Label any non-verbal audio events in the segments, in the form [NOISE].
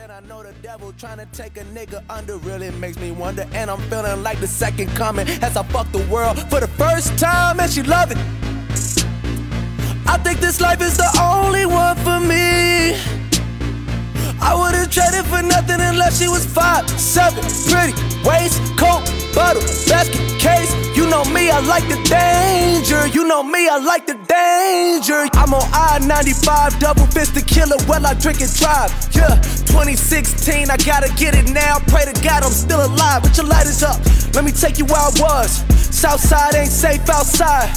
And I know the devil trying to take a nigga under really makes me wonder. And I'm feeling like the second coming as I fuck the world for the first time, and she love it. I think this life is the only one for me. I wouldn't trade it for nothing unless she was five, seven, pretty, waist, coat, bottle, basket, case. You know me, I like the danger. You know me, I like the danger. I'm on I-95, double fisted killer, well I drink and drive. Yeah, 2016, I gotta get it now. Pray to God I'm still alive. But your light is up. Let me take you where I was. Southside ain't safe outside.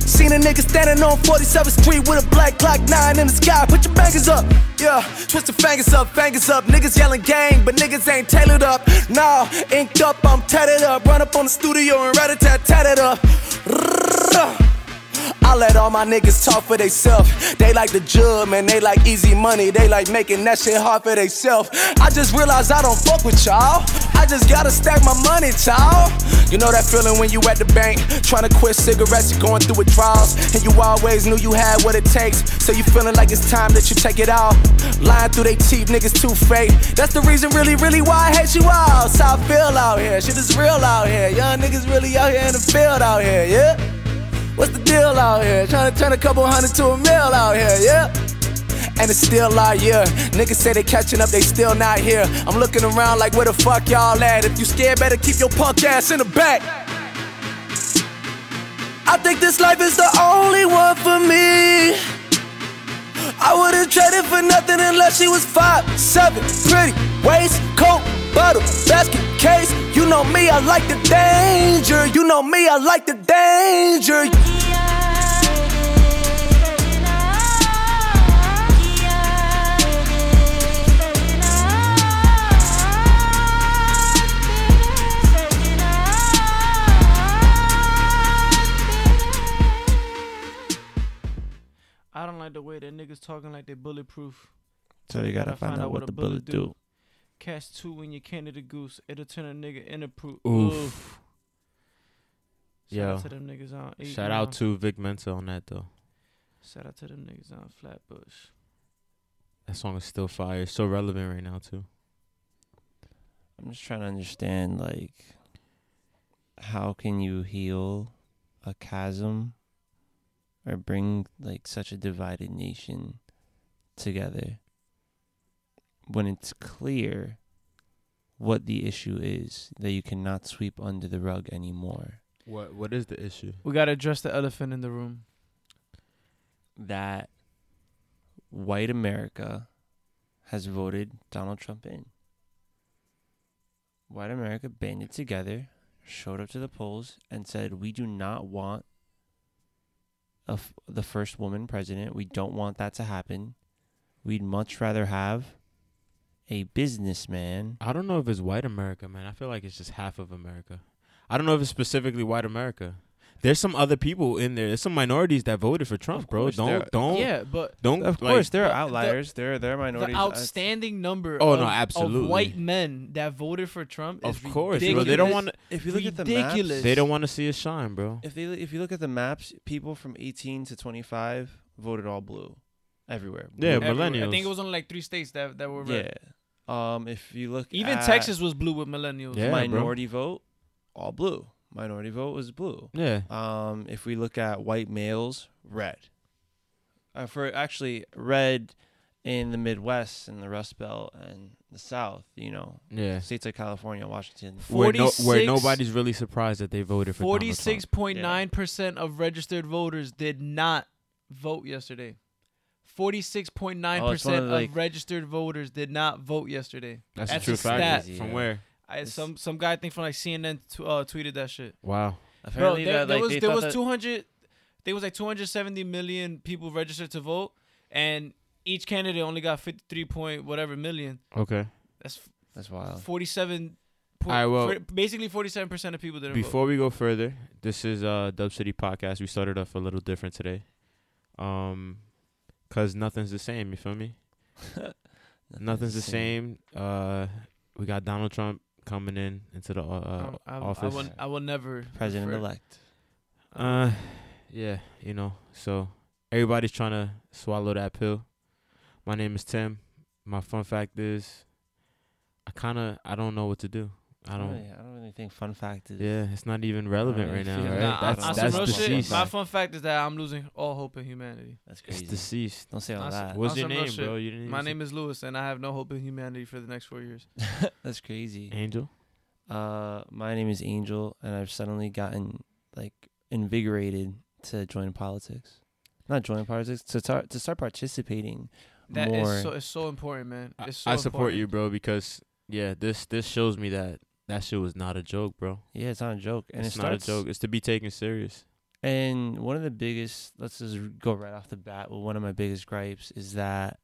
Seen a nigga standing on 47th Street with a black Glock 9 in the sky. Put your fingers up, yeah. Twist your fingers up, fingers up. Niggas yelling gang, but niggas ain't tailored up. Nah, inked up, I'm tatted up. Run up on the studio and rat a tat tatted up. I let all my niggas talk for theyself. They like the jug, man. They like easy money. They like making that shit hard for theyself. I just realized I don't fuck with y'all. I just gotta stack my money, y'all. You know that feeling when you at the bank trying to quit cigarettes, you're going through withdrawals, and you always knew you had what it takes. So you feeling like it's time that you take it out. Lying through they teeth, niggas too fake. That's the reason, really, really, why I hate you all. How I feel out here. Shit is real out here. Young niggas really out here in the field out here, yeah. What's the deal out here? Trying to turn a couple hundred to a mil out here, yeah? And it's still out here. Niggas say they catching up, they still not here. I'm looking around like where the fuck y'all at? If you scared, better keep your punk ass in the back. I think this life is the only one for me. I wouldn't trade it for nothing unless she was five, seven, pretty, waist, coat, bottle, basket, case. You know me, I like the danger. You know me, I like the danger. I don't like the way that niggas talking like they bulletproof. So you gotta find out what the bullet do. Catch two when you Canada goose. It'll turn a nigga into proof. Oof. Shout Yo. out to them niggas on. eight Shout Mile. out uh, to Vic Mensa on that though. Shout out to them niggas on Flatbush. That song is still fire. So relevant right now too. I'm just trying to understand like how can you heal a chasm or bring like such a divided nation together when it's clear what the issue is that you cannot sweep under the rug anymore. What What is the issue? We gotta address the elephant in the room. That white America has voted Donald Trump in. White America banded together, showed up to the polls, and said, "We do not want a f- the first woman president. We don't want that to happen. We'd much rather have a businessman." I don't know if it's white America, man. I feel like it's just half of America. I don't know if it's specifically white America. There's some other people in there. There's some minorities that voted for Trump, bro. Don't don't Yeah, but don't Of like- course, there but are the- outliers. there, are there are minorities. the Uh, outstanding number Oh, of, no, of absolutely. white men that voted for Trump is Of course, bro. They don't want to. If you look at the ridiculous. maps, They don't want to see us shine, bro. If they if you look at the maps, people from 18 to 25 voted all blue, everywhere. Yeah, Blue. Everywhere. I think it was only like three states that, that were red. yeah. Um, if you look, Even at Texas was blue with millennials. Yeah, bro. minority vote, all blue. Minority vote was blue. Yeah. Um, if we look at white males, red. Uh, for actually red in the Midwest and the Rust Belt and the South, you know, Yeah. states like California, Washington. Where, no, where nobody's really surprised that they voted for Forty-six point nine percent of registered voters did not vote yesterday. Forty-six point nine Oh, it's one percent of, of like- registered voters did not vote yesterday. That's, That's a true a fact. stat. From where? I, It's- some some guy I think from like CNN t- uh, tweeted that shit. Wow. Bro, Apparently, there, that, there like, was there was two hundred. There was like two hundred seventy million people registered to vote, and each candidate only got fifty-three point whatever million. Okay. That's That's wild. forty-seven. All right, well- for- basically forty-seven percent of people didn't vote. Before we go further, this is uh Dub City Podcast. We started off a little different today. Um cuz nothing's the same, you feel me? [LAUGHS] Nothing's the same. Uh we got Donald Trump coming in into the uh, I, I, I office. will, I will never President prefer- elect. Uh yeah, you know. So everybody's trying to swallow that pill. My name is Tim. My fun fact is I kind of I don't know what to do. I don't. really, I don't really think fun fact is. Yeah, it's not even relevant I right now, right? Nah, that's on, on that's some shit, deceased. my fun fact is that I'm losing all hope in humanity. That's It's deceased. Don't say all On that. What's your name, bro? You didn't My even name is Lewis, and I have no hope in humanity for the next four years. [LAUGHS] That's crazy. Angel. Uh, my name is Angel, and I've suddenly gotten like invigorated to join politics. Not join politics to start to start participating That is more. so it's so important, man. I- It's so I support important. you, bro, because yeah, this this shows me that that shit was not a joke, bro. yeah, it's not a joke, and it's it not a joke. It's to be taken serious. And one of the biggest, let's just go right off the bat with one of my biggest gripes is that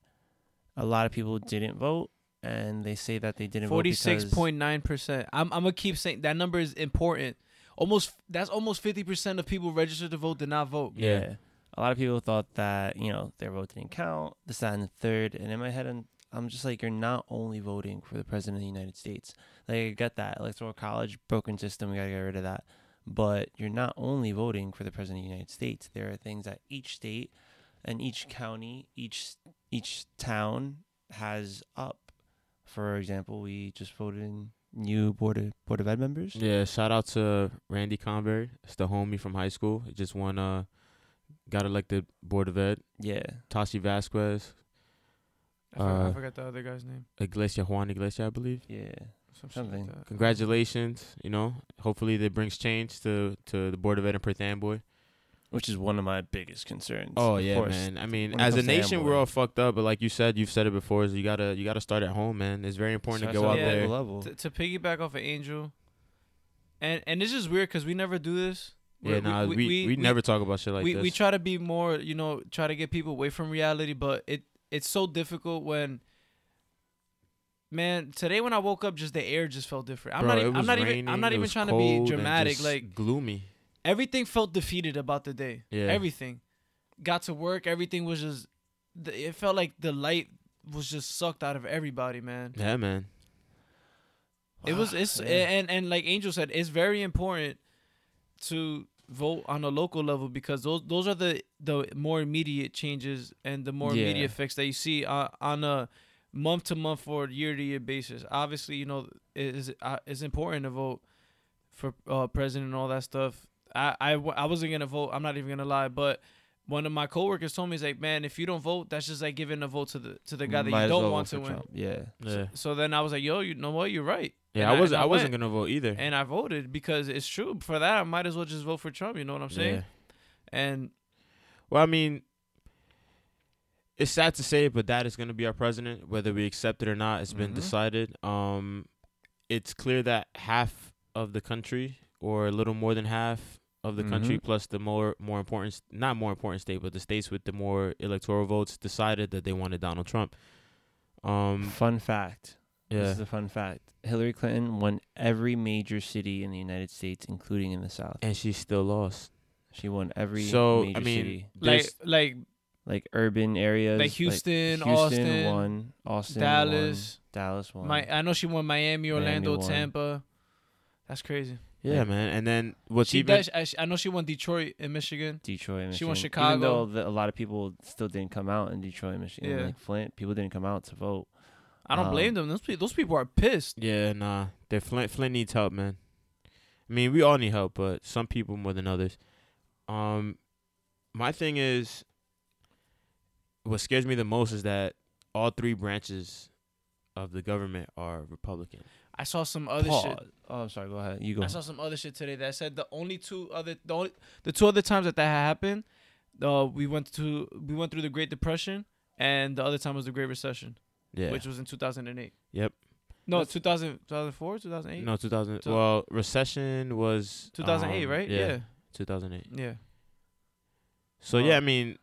a lot of people didn't vote, and they say that they didn't Forty vote six because point nine percent. I'm I'm gonna keep saying that number is important. Almost that's almost fifty percent of people registered to vote did not vote. Yeah. Yeah. A lot of people thought that, you know, their vote didn't count, this, that, and the third. And in my head, I'm, I'm just like, you're not only voting for the President of the United States. Like, I get that. Electoral college, broken system, we got to get rid of that. But you're not only voting for the President of the United States. There are things that each state and each county, each each town has up. For example, we just voted in new Board of, Board of Ed members. Yeah, shout out to Randy Conberry. It's the homie from high school. He just won uh got elected board of ed. Yeah. Tashi Vasquez, I, forgot, I Uh, forgot the other guy's name. Iglesia Juan Iglesia, I believe. Yeah. Some something. Like. Congratulations, you know. Hopefully that brings change to to the board of ed in Perth Amboy. Which is one of my biggest concerns. Oh of yeah, course. man. I mean, when as a comes to nation, we're all fucked up. But like you said, you've said it before. Is you gotta you gotta start at home, man. It's very important to go at out Yeah. there. level. to, to piggyback off of Angel, and and this is weird because we never do this. Yeah, We- nah, we we, never talk about shit like we this. we try to be more, you know, try to get people away from reality, but it it's so difficult when. Man, today when I woke up, just the air just felt different. I'm Bro, not. Even, I'm not even. I'm not even trying to be dramatic. Like gloomy. everything felt defeated about the day. Yeah. Everything. Got to work. Everything was just. It felt like the light was just sucked out of everybody, man. Yeah, man. It was it's Yeah. and and like Angel said, it's very important to vote on a local level because those those are the the more immediate changes and the more Yeah. immediate effects that you see on, on a month to month or year to year basis. Obviously, you know, it is uh, it's important to vote for uh, president and all that stuff. I, I, I wasn't gonna vote. I'm not even gonna lie, but one of my coworkers told me, "He's like, man, if you don't vote, that's just like giving a vote to the to the guy that Might you as don't well want vote to for win." Trump. Yeah. Yeah. So then I was like, "Yo, you know what? You're right." Yeah, And I was and I, wasn't went, gonna vote either. and I voted because it's true. For that, I might as well just vote for Trump. You know what I'm saying? Yeah. And Well, I mean, it's sad to say, but that is going to be our president, whether we accept it or not. It's been Mhm. decided. Um, it's clear that half of the country, or a little more than half of the country, Mhm. plus the more more important, not more important state, but the states with the more electoral votes, decided that they wanted Donald Trump. Um, Fun fact. This is a fun fact. Hillary Clinton won every major city in the United States, including in the South. and she still lost. She won every So, major I mean, city, like like like urban areas, Like Houston, Houston Austin, won, Austin, Dallas. won, Dallas won. my I know she won Miami, Orlando, won. Tampa. That's crazy. Yeah, Like- man. And then what's She even does, I, know she won Detroit and Michigan. Detroit, She Michigan. won Even Chicago. though the, a lot of people still didn't come out in Detroit, Michigan, Yeah. like Flint, people didn't come out to vote. I don't Um, blame them. Those people, those people are pissed. Yeah, nah. They're Flint Flint needs help, man. I mean, we all need help, but some people more than others. Um my thing is what scares me the most is that all three branches of the government are Republican. I saw some other Pause. shit. Oh, I'm sorry. Go ahead. You go. I saw some other shit today that said the only two other the only the two other times that that happened, uh, we went to we went through the Great Depression, and the other time was the Great Recession, Yeah. which was in 2008. Yep. No, That's- 2000, 2004, 2008, No, 2000 So- well, recession was 2008, um, right? Yeah, Yeah, 2008. yeah. So yeah, I Um, mean,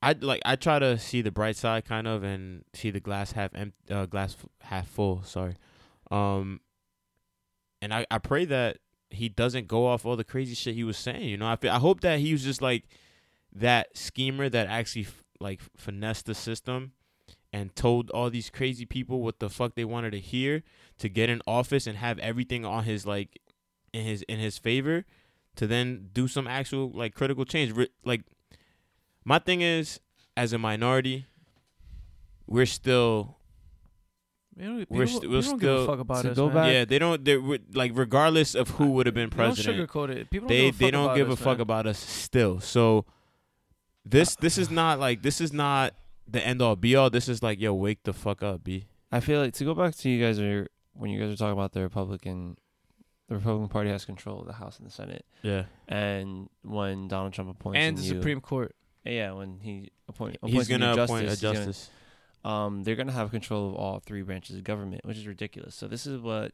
I like I try to see the bright side kind of and see the glass half empty, uh, glass half full. Sorry, um, and I I pray that he doesn't go off all the crazy shit he was saying. You know, I feel, I hope that he was just like that schemer that actually f- like finessed the system and told all these crazy people what the fuck they wanted to hear to get in office and have everything on his like in his in his favor to then do some actual like critical change. Re- Like my thing is, as a minority, we're still We don't, We're st- people we're don't give a fuck about to us, go man. back- yeah, they don't. They would like regardless of who would have been They president. don't sugarcoat it. People don't they give a fuck they don't about give us, a fuck man. about us still. So this this is not like this is not the end all be all. This is like yo, wake the fuck up, b. I feel like to go back to you guys are when you guys are talking about the Republican, the Republican Party has control of the House and the Senate, Yeah, and when Donald Trump appoints and a the new- Supreme Court. Yeah, when he appoint, appoints a gonna appoint a he's gonna- justice. um, they're gonna have control of all three branches of government, which is ridiculous. So this is what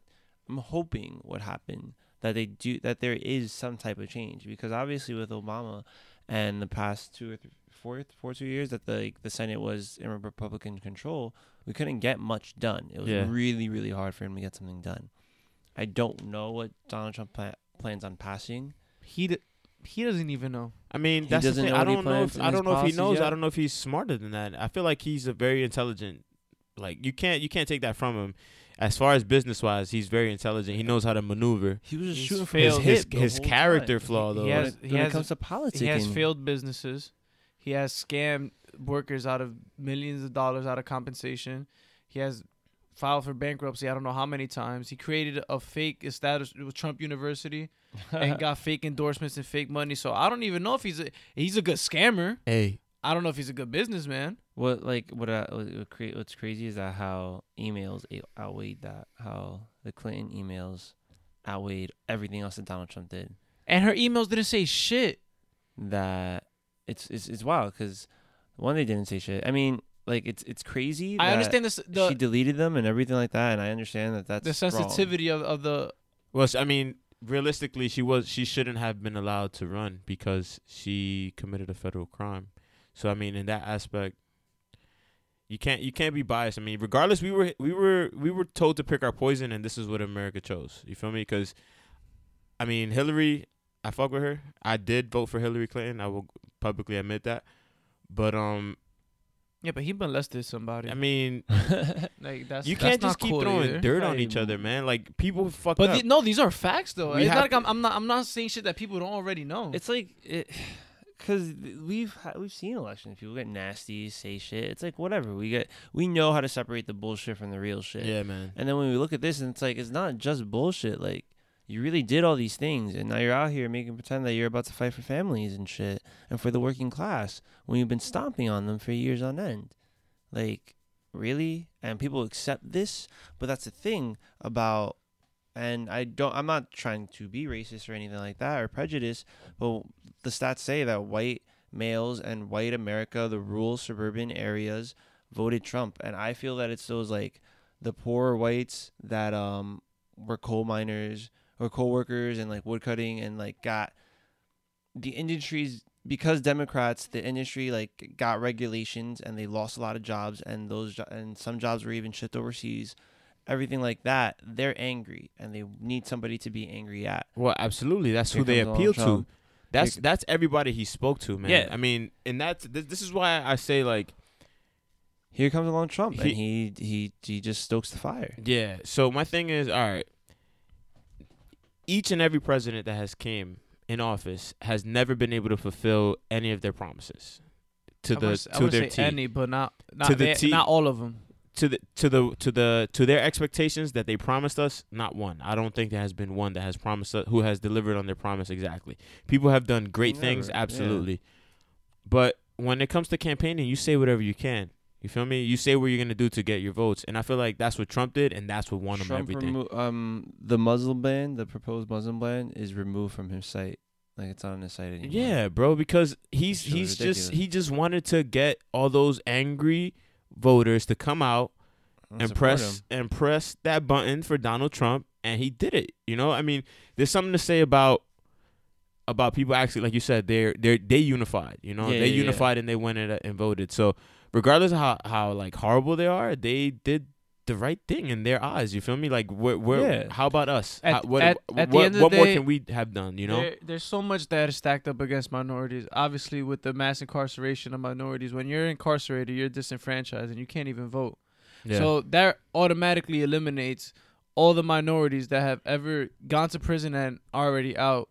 I'm hoping would happen that they do that there is some type of change because obviously with Obama and the past two or three, four, four two years that the like, the Senate was in Republican control, we couldn't get much done. It was Yeah. really really hard for him to get something done. I don't know what Donald Trump pla- plans on passing. He d- he doesn't even know. I mean, He that's the thing. I don't know if I don't know if he knows. yet. I don't know if he's smarter than that. I feel like he's a very intelligent. Like you can't you can't take that from him. As far as business wise, he's very intelligent. He knows how to maneuver. He was just He's shooting for failed. his His his character time. flaw He though. has- when he it comes to politics, He has failed businesses. He has scammed workers out of millions of dollars out of compensation. He has filed for bankruptcy. I don't know how many times. He created a fake establishment with Trump University and [LAUGHS] got fake endorsements and fake money. So I don't even know if he's a he's a good scammer. hey, I don't know if he's a good businessman. What like what I, what, what cra- what's crazy is that how emails a- outweighed that how the Clinton emails outweighed everything else that Donald Trump did. And her emails didn't say shit. That it's it's it's wild because one they didn't say shit. I mean like it's it's crazy. I understand this she deleted them and everything like that, and I understand that that's the wrong. sensitivity of, of the well, I mean, realistically, she was she shouldn't have been allowed to run because she committed a federal crime. So I mean, in that aspect, you can't you can't be biased. I mean, regardless, we were we were we were told to pick our poison, and this is what America chose. You feel me? Because I mean, Hillary, I fuck with her. I did vote for Hillary Clinton. I will publicly admit that. But um, yeah, but he molested somebody. I mean, [LAUGHS] like that's you can't not just keep cool throwing either. dirt on each other, man. Like people fuck But up. the, no, these are facts though. We it's not like I'm, I'm not I'm not saying shit that people don't already know. It's like it, [SIGHS] because we've we've seen elections. People get nasty, say shit. It's like whatever. We get we know how to separate the bullshit from the real shit. yeah, man. And then when we look at this, and it's like it's not just bullshit. Like you really did all these things, and now you're out here making pretend that you're about to fight for families and shit, and for the working class when you've been stomping on them for years on end. Like really, and people accept this, but that's the thing about. And I don't. I'm not trying to be racist or anything like that or prejudice, but the stats say that white males and white America, the rural suburban areas, voted Trump, and I feel that it's those like the poor whites that um were coal miners or coal workers and like woodcutting and like got the industries because Democrats the industry like got regulations and they lost a lot of jobs and those jo- and some jobs were even shipped overseas everything like that they're angry and they need somebody to be angry at Well, absolutely. That's Here who they appeal to. That's Here- that's everybody he spoke to, man. Yeah. I mean, and that's this, this is why I say like, here comes along Trump and He- he he he just stokes the fire yeah. So my thing is, all right. Each and every president that has came in office has never been able to fulfill any of their promises to I the wouldn't to wouldn't their team. any, but not not To the they- not all of them. to the to the to the to their expectations that they promised us, not one. I don't think there has been one that has promised us, who has delivered on their promise exactly. People have done great things, Never, yeah. absolutely, but when it comes to campaigning, you say whatever you can. You feel me? You say what you're gonna do to get your votes, and I feel like that's what Trump did, and that's what won him Trump everything. remo- um the Muslim ban the proposed Muslim ban is removed from his site like it's not on his site anymore Yeah, bro, because he's he's just he just wanted to get all those angry voters to come out Don't and press him. and press that button for Donald Trump, and he did it. You know, I mean, there's something to say about about people actually, like you said, they're they they unified. You know, Yeah, they yeah, yeah. unified and they went and, and voted. So regardless of how how like horrible they are, they did the right thing in their eyes. You feel me? Like, where where Yeah. how about us? At- How- what at- at what, what the more can we have done? You know, There, there's so much that is stacked up against minorities. Obviously, with the mass incarceration of minorities, when you're incarcerated, you're disenfranchised and you can't even vote. yeah. So that automatically eliminates all the minorities that have ever gone to prison and already out,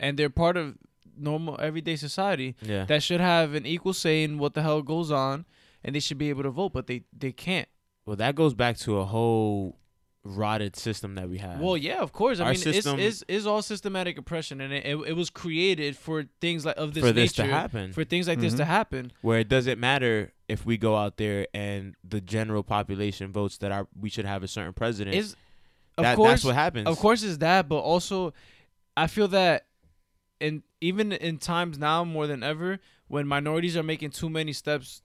and they're part of normal everyday society yeah. that should have an equal say in what the hell goes on, and they should be able to vote, but they they can't. well, that goes back to a whole rotted system that we have. Well, yeah, of course. I Our mean, system- it's, it's, it's all systematic oppression, and it, it, it was created for things like of this for this nature, to happen, for things like this to Mhm. happen. where it doesn't matter if we go out there and the general population votes that our we should have a certain president. Is of that, course, that's what happens. of course, is that, but also, I feel that, in even in times now more than ever, when minorities are making too many steps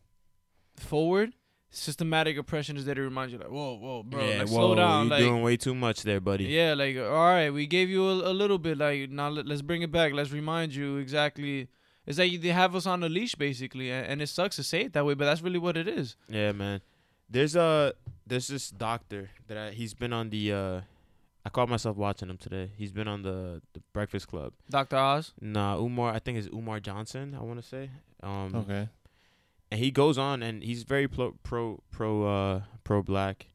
forward, systematic oppression is there to remind you, like, whoa, whoa, bro, yeah, like, whoa, slow down, You're like, doing way too much there, buddy. Yeah, like all right, we gave you a, a little bit. Like now, let, us bring it back. Let's remind you exactly. It's like they have us on a leash, basically, and, and it sucks to say it that way, but that's really what it is. Yeah, man. There's a there's this doctor that I, he's been on the. uh I caught myself watching him today. He's been on the the Breakfast Club. Doctor Oz. Nah, Umar. I think it's Umar Johnson. I want to say. Um, Okay. And he goes on and he's very pro pro pro uh pro black,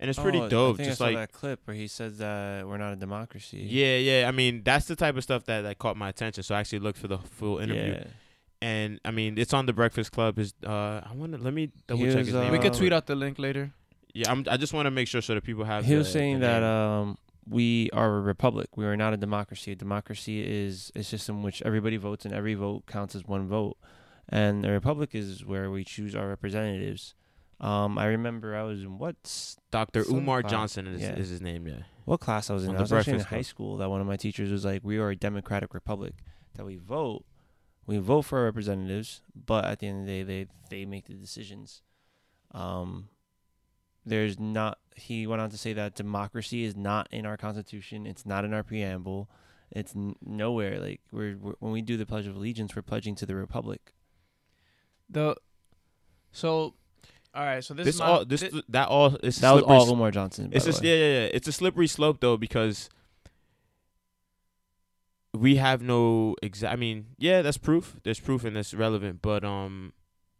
and it's pretty Oh, dope. I think Just I saw like that clip where he says that we're not a democracy. yeah, yeah. I mean, that's the type of stuff that that caught my attention. So I actually looked for the full interview, Yeah. and I mean, it's on the Breakfast Club. Is uh, I want to let me double check Here's, his name. we could Uh, tweet out the link later. Yeah, I'm, I just want to make sure so that people have. He the- was saying the that um, we are a republic. We are not a democracy. A democracy is a system in which everybody votes and every vote counts as one vote. And the republic is where we choose our representatives. Um, I remember I was in what s- Dr. Umar class, Johnson is, yeah. is his name. Yeah. what class I was in. On I was actually in high school. That one of my teachers was like, "We are a democratic republic. That we vote, we vote for our representatives, but at the end of the day, they they make the decisions." Um, there's not. He went on to say that democracy is not in our constitution. It's not in our preamble. It's n- nowhere. Like we're, we're when we do the Pledge of Allegiance, we're pledging to the republic. The so, all right. So this, This, is my, all this thi- that all it's that was all s- Umar Johnson. By It's just yeah, yeah, yeah. It's a slippery slope though because we have no exact. I mean, yeah, that's proof. There's proof and it's relevant, but um,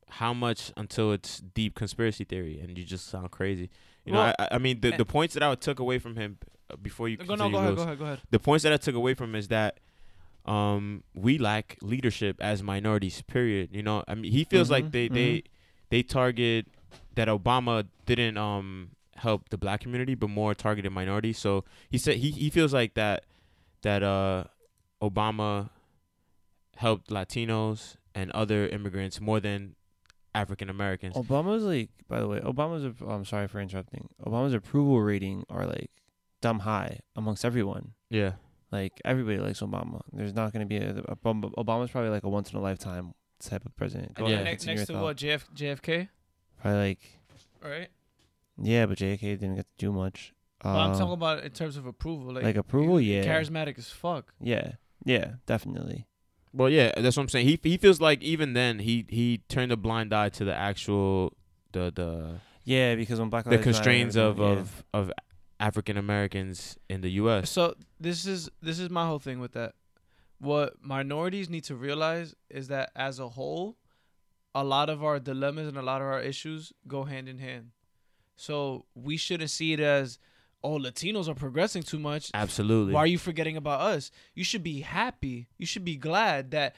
how much until it's deep conspiracy theory and you just sound crazy. You know, I, I mean, the eh. the points that I took away from him uh, before you go no, continue, go ahead, Lewis, go ahead, go ahead. the points that I took away from him is that um we lack leadership as minorities. Period. You know, I mean, he feels like Mhm, they they they target that Obama didn't um help the black community, but more targeted minorities. So he said he he feels like that that uh Obama helped Latinos and other immigrants more than African Americans. Obama's like, by the way, Obama's. A, I'm sorry for interrupting. Obama's approval rating are like dumb high amongst everyone. Yeah. Like everybody likes Obama. There's not going to be a, a Obama- Obama's probably like a once in a lifetime type of president. Go And ahead, then next, continue next to your what. JF, JFK, Probably like right? yeah, but JFK didn't get to do much. But I'm Um, talking about in terms of approval, like, like approval, he- yeah, charismatic as fuck. yeah, yeah, definitely. Well, yeah, that's what I'm saying. He he feels like even then he he turned a blind eye to the actual the the Yeah, because when Black the Lives Matter constraints of everything, of of African Americans in the U.S. So this is this is my whole thing with that. What minorities need to realize is that as a whole, a lot of our dilemmas and a lot of our issues go hand in hand. So we shouldn't see it as, oh, Latinos are progressing too much. Absolutely. Why are you forgetting about us? You should be happy. You should be glad that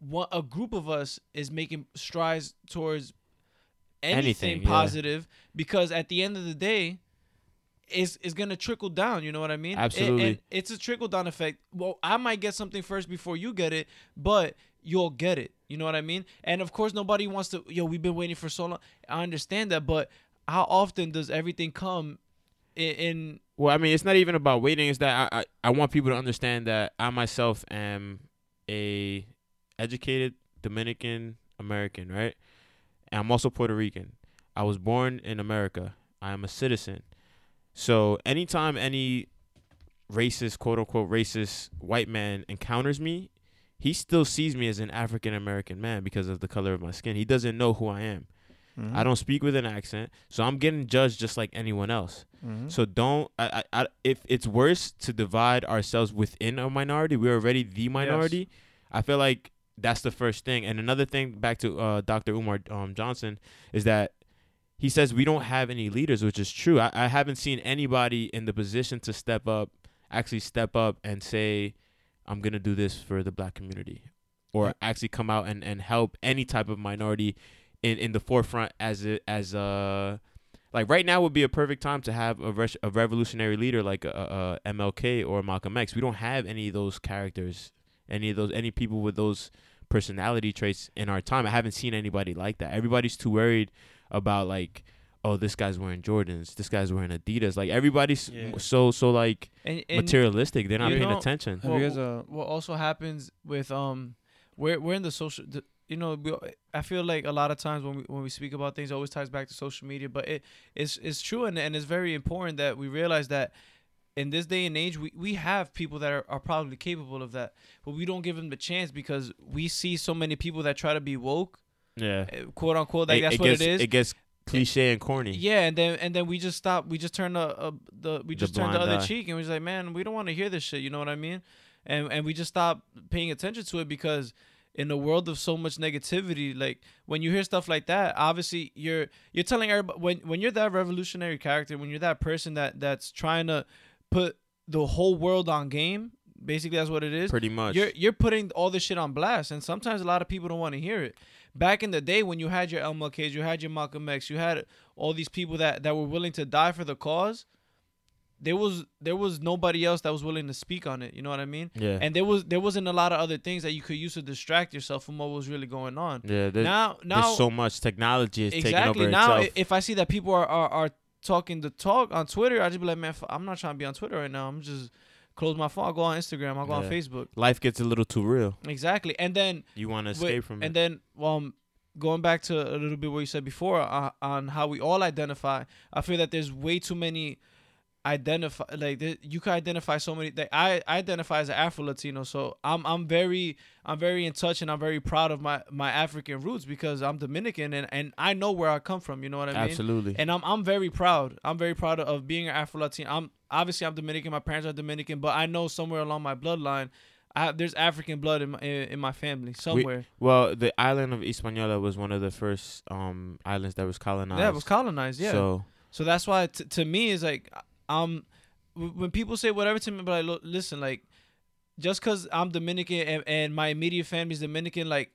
one, a group of us is making strides towards anything, Anything, yeah. positive because at the end of the day, it's going to trickle down. You know what I mean? And- Absolutely. and it's a trickle down effect. Well, I might get something first before you get it, but you'll get it. You know what I mean? And of course, nobody wants to, yo, we've been waiting for so long. I understand that, but how often does everything come in, in Well, I mean, it's not even about waiting. It's that I, I I want people to understand that I myself am a educated Dominican American, right? And I'm also Puerto Rican. I was born in America. I am a citizen. So anytime any racist, quote unquote, racist white man encounters me, he still sees me as an African American man because of the color of my skin. He doesn't know who I am. Mhm. I don't speak with an accent, so I'm getting judged just like anyone else. Mhm. So don't. I, I, I, if it's worse to divide ourselves within a minority, we're already the minority. I feel like that's the first thing. And another thing, back to uh, Dr. Umar um, Johnson, is that he says we don't have any leaders, which is true. I, I haven't seen anybody in the position to step up, actually step up and say, "I'm gonna do this for the black community," or Yeah. actually come out and, and help any type of minority in, in the forefront as a, as a like right now would be a perfect time to have a, res- a revolutionary leader like a, a, a MLK or Malcolm X. We don't have any of those characters, any of those any people with those personality traits in our time. I haven't seen anybody like that. Everybody's too worried about like, oh, this guy's wearing Jordans, this guy's wearing Adidas. Like everybody's Yeah. so so like And, and materialistic. They're not paying know- attention. Have Well, you guys, uh, what also happens with um we're we're in the social the, you know we, I feel like a lot of times when we when we speak about things it always ties back to social media but it it's it's true and, and it's very important that we realize that in this day and age we, we have people that are, are probably capable of that but we don't give them the chance because we see so many people that try to be woke Yeah, eh, quote unquote like it, that's it what gets, it is It gets cliche and corny. yeah, and then and then we just stop. We just turn the uh, the we The just turn the other eye. cheek, and we're just like, man, we don't want to hear this shit. You know what I mean? And and we just stop paying attention to it because in a world of so much negativity, like when you hear stuff like that, obviously you're you're telling everybody when when you're that revolutionary character, when you're that person that that's trying to put the whole world on game. Basically, that's what it is. Pretty much. You're you're putting all this shit on blast, and sometimes a lot of people don't want to hear it. Back in the day, when you had your MLKs, you had your Malcolm X, you had all these people that, that were willing to die for the cause. There was there was nobody else that was willing to speak on it. You know what I mean? yeah. And there was there wasn't a lot of other things that you could use to distract yourself from what was really going on. yeah. Now now there's so much technology is taking exactly now itself. if I see that people are, are are talking the talk on Twitter, I just be like, man, I'm not trying to be on Twitter right now. I'm just close my phone. I'll go on Instagram. I'll go on Facebook. Life gets a little too real. Exactly. And then You want to escape from it. and then, um, going back to a little bit what you said before uh, on how we all identify, I feel that there's way too many identify like there, you can identify so many. Like I, I identify as an Afro Latino, so I'm I'm very I'm very in touch and I'm very proud of my my African roots because I'm Dominican and and I know where I come from. You know what I mean? Absolutely. And I'm I'm very proud. I'm very proud of being an Afro Latino. I'm obviously I'm Dominican. My parents are Dominican, but I know somewhere along my bloodline, I have, there's African blood in my in, in my family somewhere. well, the island of Hispaniola was one of the first um islands that was colonized. yeah, it was colonized. Yeah. So, So that's why t- to me it's like um when people say whatever to me, but like look, listen, like just because I'm Dominican and, and my immediate family's Dominican, like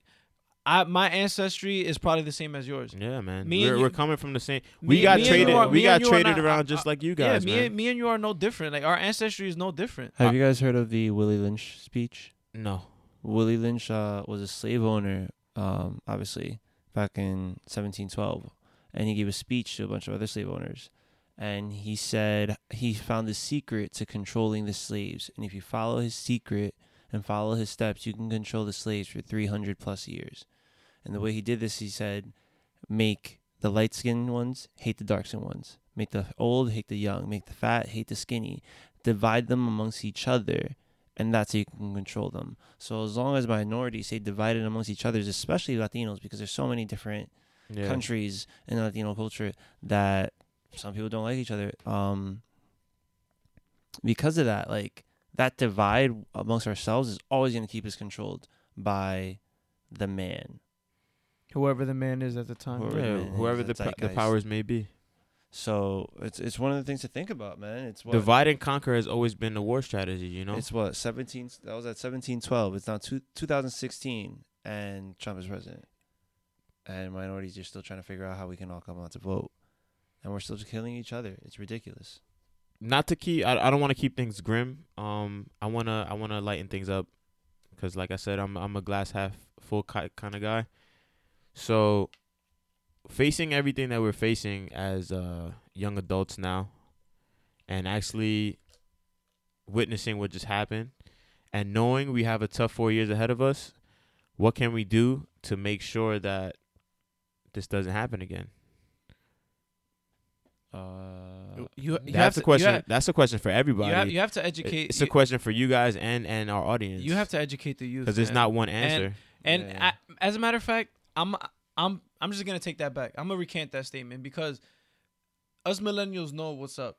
I my ancestry is probably the same as yours. yeah, man. Me we're, and we're coming from the same. me- We got me traded. are- we got and you are traded not- around I- just I- like you guys, yeah, me man. and me and you are no different. Like our ancestry is no different. have you guys heard of the Willie Lynch speech? no. Willie Lynch uh, was a slave owner, um, obviously, back in 1712. And he gave a speech to a bunch of other slave owners. And he said he found the secret to controlling the slaves. And if you follow his secret and follow his steps, you can control the slaves for 300 plus years. And the way he did this, he said, make the light skinned ones hate the dark skinned ones, make the old hate the young, make the fat hate the skinny, divide them amongst each other and that's how you can control them. So as long as minorities stay divided amongst each other, especially Latinos, because there's so many different Yeah. countries in Latino culture that some people don't like each other. Um, because of that, like that divide amongst ourselves is always going to keep us controlled by the man. Whoever the man is at the time. Whoever Yeah, the whoever the the the powers may be. So it's it's one of the things to think about, man. It's what Divide and conquer has always been the war strategy. You know. It's what seventeen. That was at seventeen twelve. It's now two, 2016, and Trump is president, and minorities are still trying to figure out how we can all come out to vote, and we're still just killing each other. It's ridiculous. not to keep I, I don't want to keep things grim um i want to i want to lighten things up because like i said i'm i'm a glass half full kind of guy so facing everything that we're facing as uh young adults now and actually witnessing what just happened and knowing we have a tough 4 years ahead of us what can we do to make sure that this doesn't happen again Uh, You, you have that's a question You have, that's a question for everybody you have, you have to educate. It's a question for you guys and and our audience. you have to educate the youth because there's not one answer. And Yeah. I, as a matter of fact, I'm I'm I'm just gonna take that back. I'm gonna recant that statement because us millennials know what's up.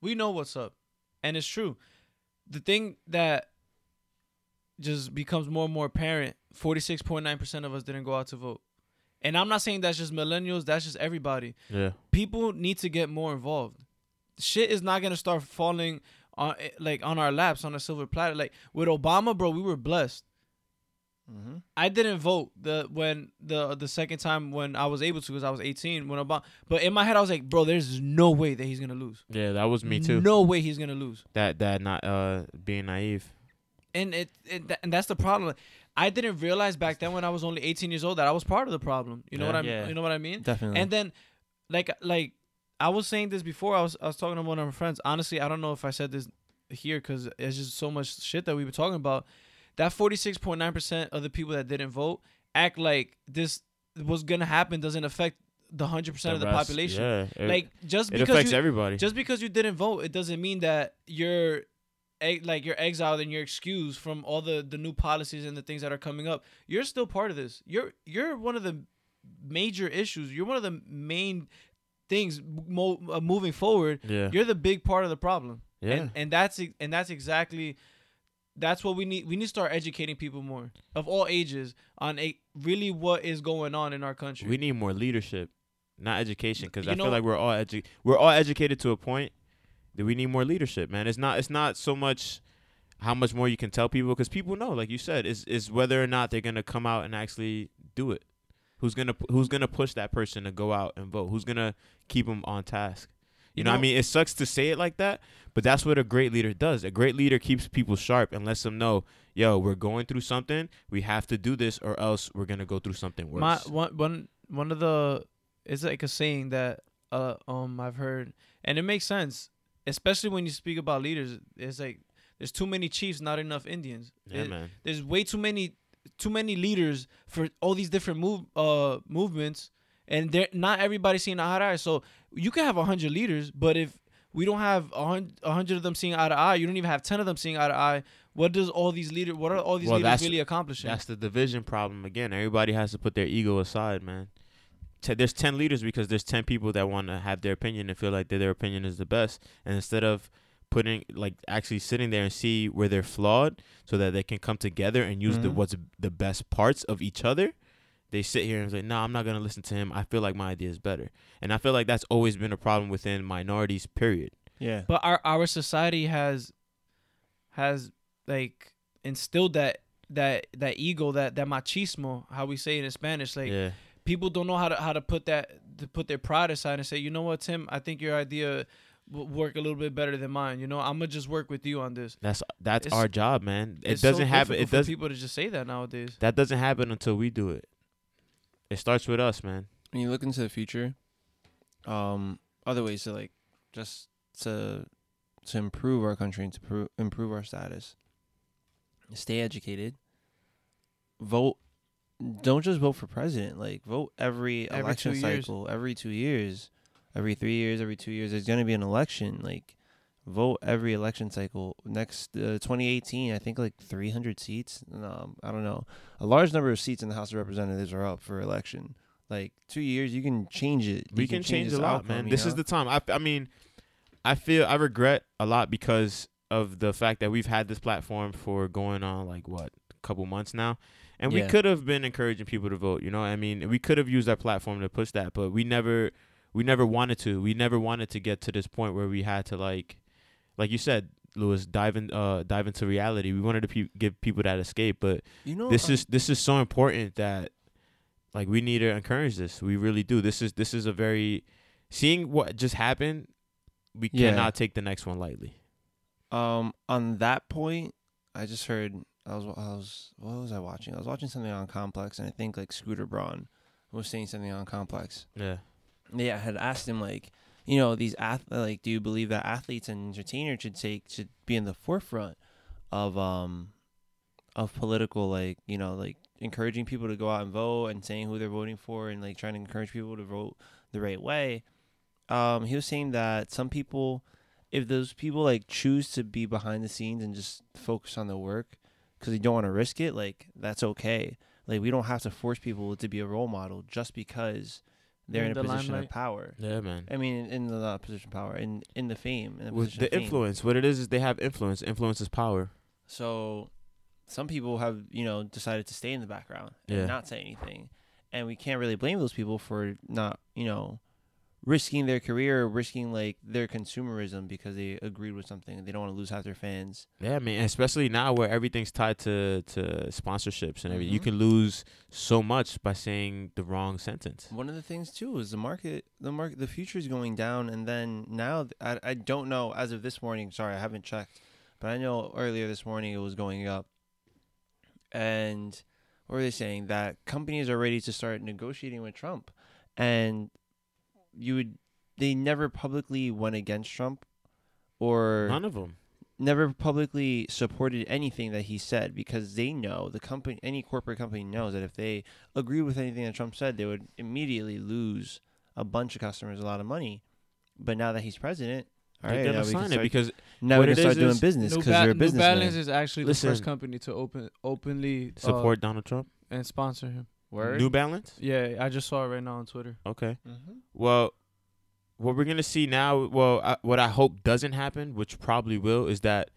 We know what's up, and it's true. The thing that just becomes more and more apparent: forty six point nine percent of us didn't go out to vote. And I'm not saying that's just millennials. That's just everybody. yeah, People need to get more involved. Shit is not gonna start falling on eh, like on our laps on a silver platter. Like with Obama, bro, we were blessed. Mm-hmm. I didn't vote the when the the second time when I was able to because I was 18 when Obama. But in my head, I was like, bro, there's no way that he's gonna lose. Yeah, that was me too. No way he's gonna lose. That that not uh being naive. And it, it tha- and that's the problem. I didn't realize back then when I was only 18 years old that I was part of the problem. You know Yeah. what I Yeah. you know what I mean? Definitely. And then, like like I was saying this before. I was I was talking to one of my friends. Honestly, I don't know if I said this here because it's just so much shit that we were talking about. That forty six point nine percent of the people that didn't vote act like this was gonna happen doesn't affect the hundred percent of the rest, population. Yeah, it, Like just because affects you, everybody. just because you didn't vote, it doesn't mean that you're like you're exiled and you're excused from all the the new policies and the things that are coming up. You're still part of this. You're you're one of the major issues. You're one of the main things mo- uh, moving forward. yeah, You're the big part of the problem. yeah. And and that's and that's exactly that's what we need. We need to start educating people more of all ages on a really what is going on in our country. we need more leadership, not education. Because I know- feel like we're all edu- we're all educated to a point that we need more leadership, man. It's not it's not so much how much more you can tell people because people know, like you said, is is whether or not they're gonna come out and actually do it. Who's gonna who's gonna push that person to go out and vote? Who's gonna keep them on task? You, know, what I mean, it sucks to say it like that, but that's what a great leader does. A great leader keeps people sharp and lets them know, yo, we're going through something. We have to do this, or else we're gonna go through something worse. My one one one of the it's like a saying that uh um I've heard and it makes sense, especially when you speak about leaders. It's like there's too many chiefs, not enough Indians. yeah, It- man. There's way too many too many leaders for all these different move uh movements, and they're not everybody seeing eye to eye. So you can have a hundred leaders, but if we don't have a hundred of them seeing eye to eye, you don't even have ten of them seeing eye to eye. What does all these leaders? What are all these Well, leaders really accomplishing? That's the division problem again. Everybody has to put their ego aside, man. Te- there's ten leaders because there's ten people that want to have their opinion and feel like that their opinion is the best, and instead of putting like actually sitting there and see where they're flawed, so that they can come together and use the Mhm. what's the best parts of each other. They sit here and say, "No, I'm not gonna listen to him. I feel like my idea is better," and I feel like that's always been a problem within minorities. Period. yeah. But our our society has has like instilled that that that ego that that machismo how we say it in Spanish like yeah, people don't know how to how to put that to put their pride aside and say you know what Tim I think your idea will work a little bit better than mine you know I'm gonna just work with you on this that's that's It's- our job, man. It doesn't happen. difficult It for does. people to just say that nowadays That doesn't happen until we do it. It starts with us, man. when you look into the future, um, other ways to like just to to improve our country and to pro- improve our status. Stay educated. Vote. Don't just vote for president. Like vote every, Every election two years. cycle. Every two years, every three years, every two years. There's gonna be an election. Like vote every election cycle. Next, uh, 2018, I think like 300 seats. No, I don't know. A large number of seats in the House of Representatives are up for election. Like two years, you can change it. we You can change this a lot, outcome, man. you This is the time. I, I mean, I feel I regret a lot because of the fact that we've had this platform for going on like what a couple months now, and we could have been encouraging people to vote. You know, I mean, we could have used our platform to push that, but we never, we never wanted to. We never wanted to get to this point where we had to like, like you said. Lewis, dive in, uh, dive into reality. We wanted to pe- give people that escape, but you know this um, is this is so important that like we need to encourage this we really do this is this is a very seeing what just happened we Yeah. cannot take the next one lightly Um, on that point, I just heard I was I was what was I watching? I was watching something on Complex, and I think like Scooter Braun was saying something on Complex. yeah Yeah, I had asked him like, you know, these ath- like, do you believe that athletes and entertainers should take should be in the forefront of um of political like you know like encouraging people to go out and vote and saying who they're voting for and like trying to encourage people to vote the right way. Um, he was saying that some people, if those people like choose to be behind the scenes and just focus on the work because they don't want to risk it, like that's okay. Like we don't have to force people to be a role model just because they're In in, a the position limelight. of power. yeah man I mean, in the not position of power, in in the fame, in the with the fame. influence what it is is they have influence influence is power So, some people have you know decided to stay in the background and Yeah. not say anything, and we can't really blame those people for not you know risking their career, risking like their consumerism because they agreed with something and they don't want to lose half their fans. Yeah, man. Especially now where everything's tied to to sponsorships and everything, you Mhm. can lose so much by saying the wrong sentence. One of the things too is the market, the market, the future is going down, and then now I I don't know as of this morning. Sorry, I haven't checked, but I know earlier this morning it was going up. And what were they saying that companies are ready to start negotiating with Trump, and you would they never publicly went against Trump, or None of them. never publicly supported anything that he said because they know the company any corporate company knows that if they agree with anything that Trump said they would immediately lose a bunch of customers a lot of money but now that he's president all They're right, gonna now we can sign it because now what we it can start doing business New, because Ba- they're a New businessman. Balance is actually the first company to open openly uh, support Donald Trump. and sponsor him. Word? New Balance. Yeah, I just saw it right now on Twitter. Okay. Mhm. Well, what we're gonna see now, well, I, what I hope doesn't happen, which probably will, is that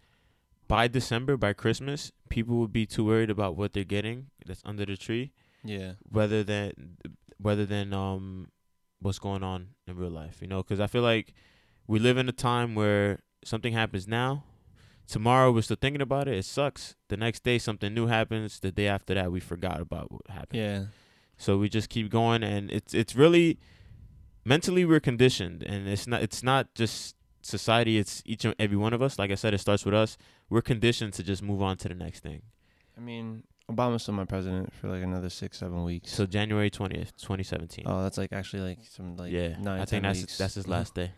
by December, by Christmas, people will be too worried about what they're getting that's under the tree, yeah rather than rather than um what's going on in real life. You know, because I feel like we live in a time where something happens now. Tomorrow we're still thinking about it. It sucks. The next day something new happens. The day after that we forgot about what happened. yeah So we just keep going, and it's it's really mentally we're conditioned, and it's not it's not just society. It's each and every one of us. Like I said, it starts with us. We're conditioned to just move on to the next thing. I mean Obama's still my president for like another six seven weeks So January twentieth, twenty seventeen. oh that's like actually like some like yeah, nine I 10 think that's weeks. that's his mm-hmm. last day.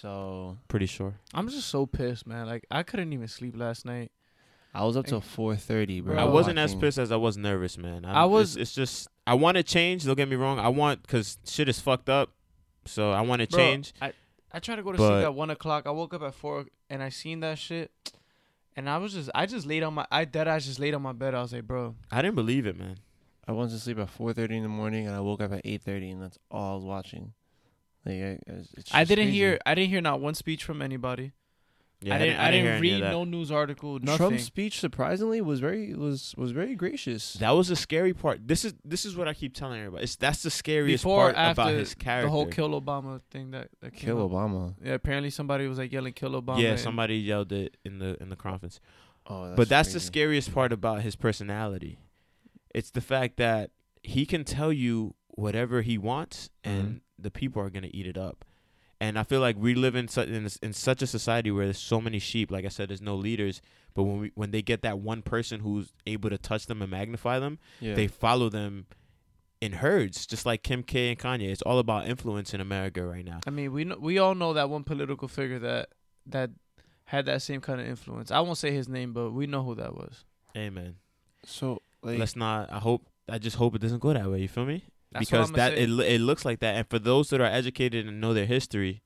So Pretty sure. I'm just so pissed, man. Like I couldn't even sleep last night. I was up till four thirty bro Bro, I wasn't as pissed as I was nervous, man. I'm, I was- It's, it's just I want to change. Don't get me wrong. I want because shit is fucked up. So I want to change. I I tried to go to But- sleep at one o'clock. I woke up at four and I seen that shit. And I was just I just laid on my I dead eyes just laid on my bed. I was like, bro, I didn't believe it, man. I went to sleep at four thirty in the morning, and I woke up at eight thirty, and that's all I was watching. Like, I, it's it's I didn't crazy. hear I didn't hear not one speech from anybody. Yeah, I didn't I didn't, hear any of read no news article, nothing. Trump's speech. Surprisingly, was very was was very gracious. That was the scary part. This is this is what I keep telling everybody. It's that's the scariest Before part after about his character. the whole kill Obama thing that, that came Kill up. Obama. Yeah, apparently somebody was like yelling kill Obama. yeah, somebody yelled it in the in the conference. Oh, but that's the scariest part about his personality. It's the fact that he can tell you whatever he wants, and Mhm. The people are gonna eat it up. And I feel like we live in such in, in such a society where there's so many sheep. Like I said, there's no leaders. But when we when they get that one person who's able to touch them and magnify them, Yeah. they follow them in herds, just like Kim K and Kanye. It's all about influence in America right now. I mean, we know, we all know that one political figure that that had that same kind of influence. I won't say his name, but we know who that was. Amen. so like Let's not. I hope. I just hope it doesn't go that way. You feel me? That's what because I'ma that say. it it looks like that. And for those that are educated and know their history,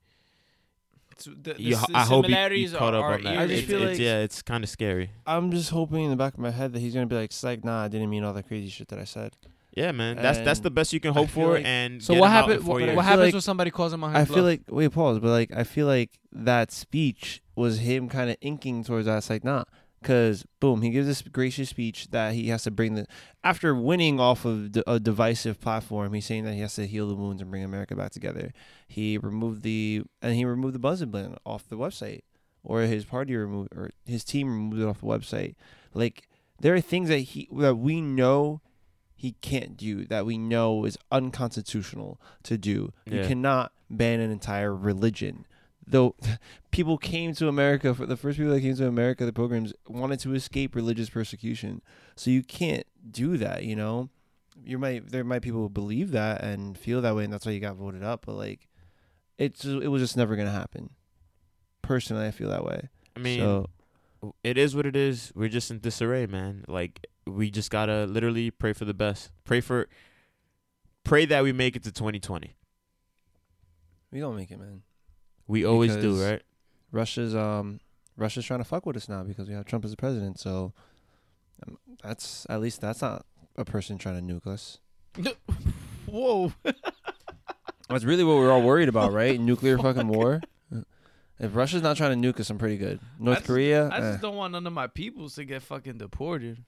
It's- the, the you, s- I hope you, you caught up on that. I just It's, feel it's- like- yeah, it's kind of scary. I'm just hoping in the back of my head that he's gonna be like, "Psych, nah, I didn't mean all that crazy shit that I said." Yeah, man. That's that's the best you can hope for. like- and So what him happened? What, years. what happens like- when somebody calls him on his I bluff? feel like wait, pause, but like I feel like that speech was him kind of inking towards that. It's like, nah, because boom, he gives this gracious speech that he has to bring the after winning off of the, a divisive platform. He's saying that he has to heal the wounds and bring America back together. He removed the and he removed the Buzzard ban off the website, or his party removed or his team removed it off the website. Like there are things that he that we know he can't do that we know is unconstitutional to do. You cannot ban an entire religion. Though [LAUGHS] people came to America for the first people that came to America, the pilgrims wanted to escape religious persecution. So you can't do that, you know. You might there might people who believe that and feel that way, and that's why you got voted up. But like, it's it was just never gonna happen. Personally, I feel that way. I mean, so it is what it is. We're just in disarray, man. Like we just gotta literally pray for the best. Pray for, pray that we make it to 2020. we gonna make it, man. We always do, right? Russia's um Russia's trying to fuck with us now because we have Trump as the president. So um, that's at least that's not a person trying to nuke us. [LAUGHS] Whoa. [LAUGHS] That's really what we're all worried about, [LAUGHS] right? Nuclear fucking war. If Russia's not trying to nuke us, I'm pretty good. North just- Korea, I eh. just don't want none of my peoples to get fucking deported.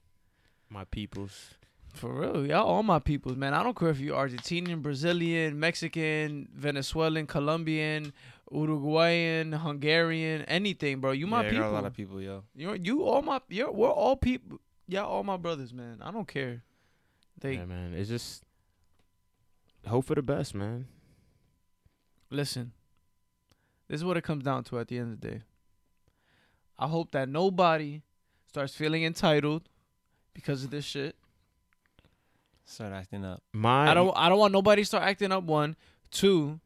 My peoples. For real, y'all all my peoples, man. I don't care if you're Argentinian, Brazilian, Mexican, Venezuelan, Colombian, Uruguayan, Hungarian, anything, bro. You my yeah, I people. got a lot of people, yo. You're you all my you're we're all people. Y'all all my brothers, man. I don't care. They yeah, man. It's just hope for the best, man. listen. This is what it comes down to at the end of the day. I hope that nobody starts feeling entitled because of this shit. Start acting up. My I don't I don't want nobody to start acting up one. Two,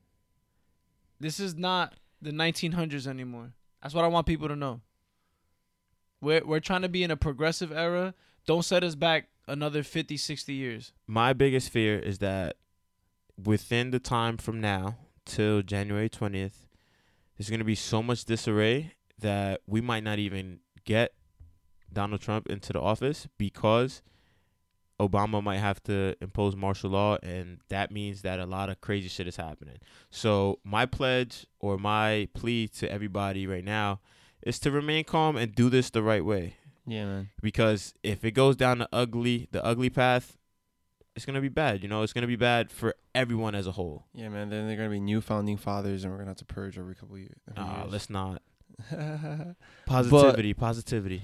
this is not the 1900s anymore. That's what I want people to know. We're we're trying to be in a progressive era. Don't set us back another 50, 60 years. my biggest fear is that within the time from now till January 20th, there's going to be so much disarray that we might not even get Donald Trump into the office because Obama might have to impose martial law and that means that a lot of crazy shit is happening. So, my pledge or my plea to everybody right now is to remain calm and do this the right way Yeah, man. because if it goes down the ugly the ugly path it's gonna be bad you know it's gonna be bad for everyone as a whole Yeah, man. Then they're gonna be new founding fathers, and we're gonna have to purge every couple years. nah let's not [LAUGHS] positivity positivity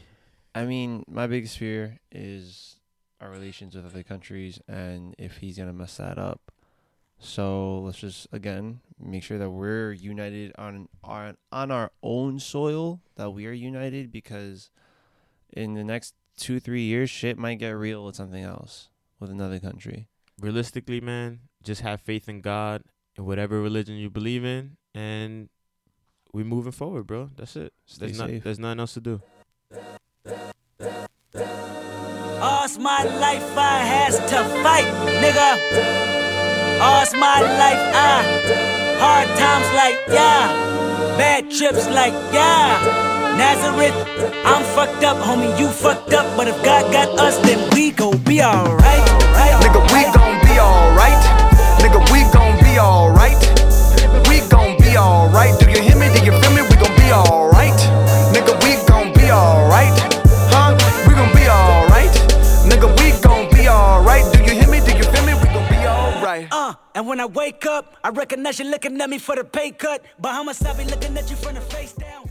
I mean, my biggest fear is our relations with other countries, and if he's gonna mess that up. So let's just again make sure that we're united on on on our own soil. That we are united because in the next two three years, shit might get real with something else with another country. realistically man just have faith in god and whatever religion you believe in and we moving forward bro that's it Stay there's, not, there's nothing else to do All's my life I has to fight, nigga. All's my life I hard times like yeah, bad trips like yeah. Nazareth, I'm fucked up, homie, you fucked up. But if God got us, then we gon' be alright. Nigga, we gon' be alright. Nigga, we gon' be alright. We gon' be alright. Do you hear me? Do you feel me? We gon' be alright. Nigga, we Uh, and when I wake up, I recognize you looking at me for the pay cut. Bahamas, I be looking at you from the face down.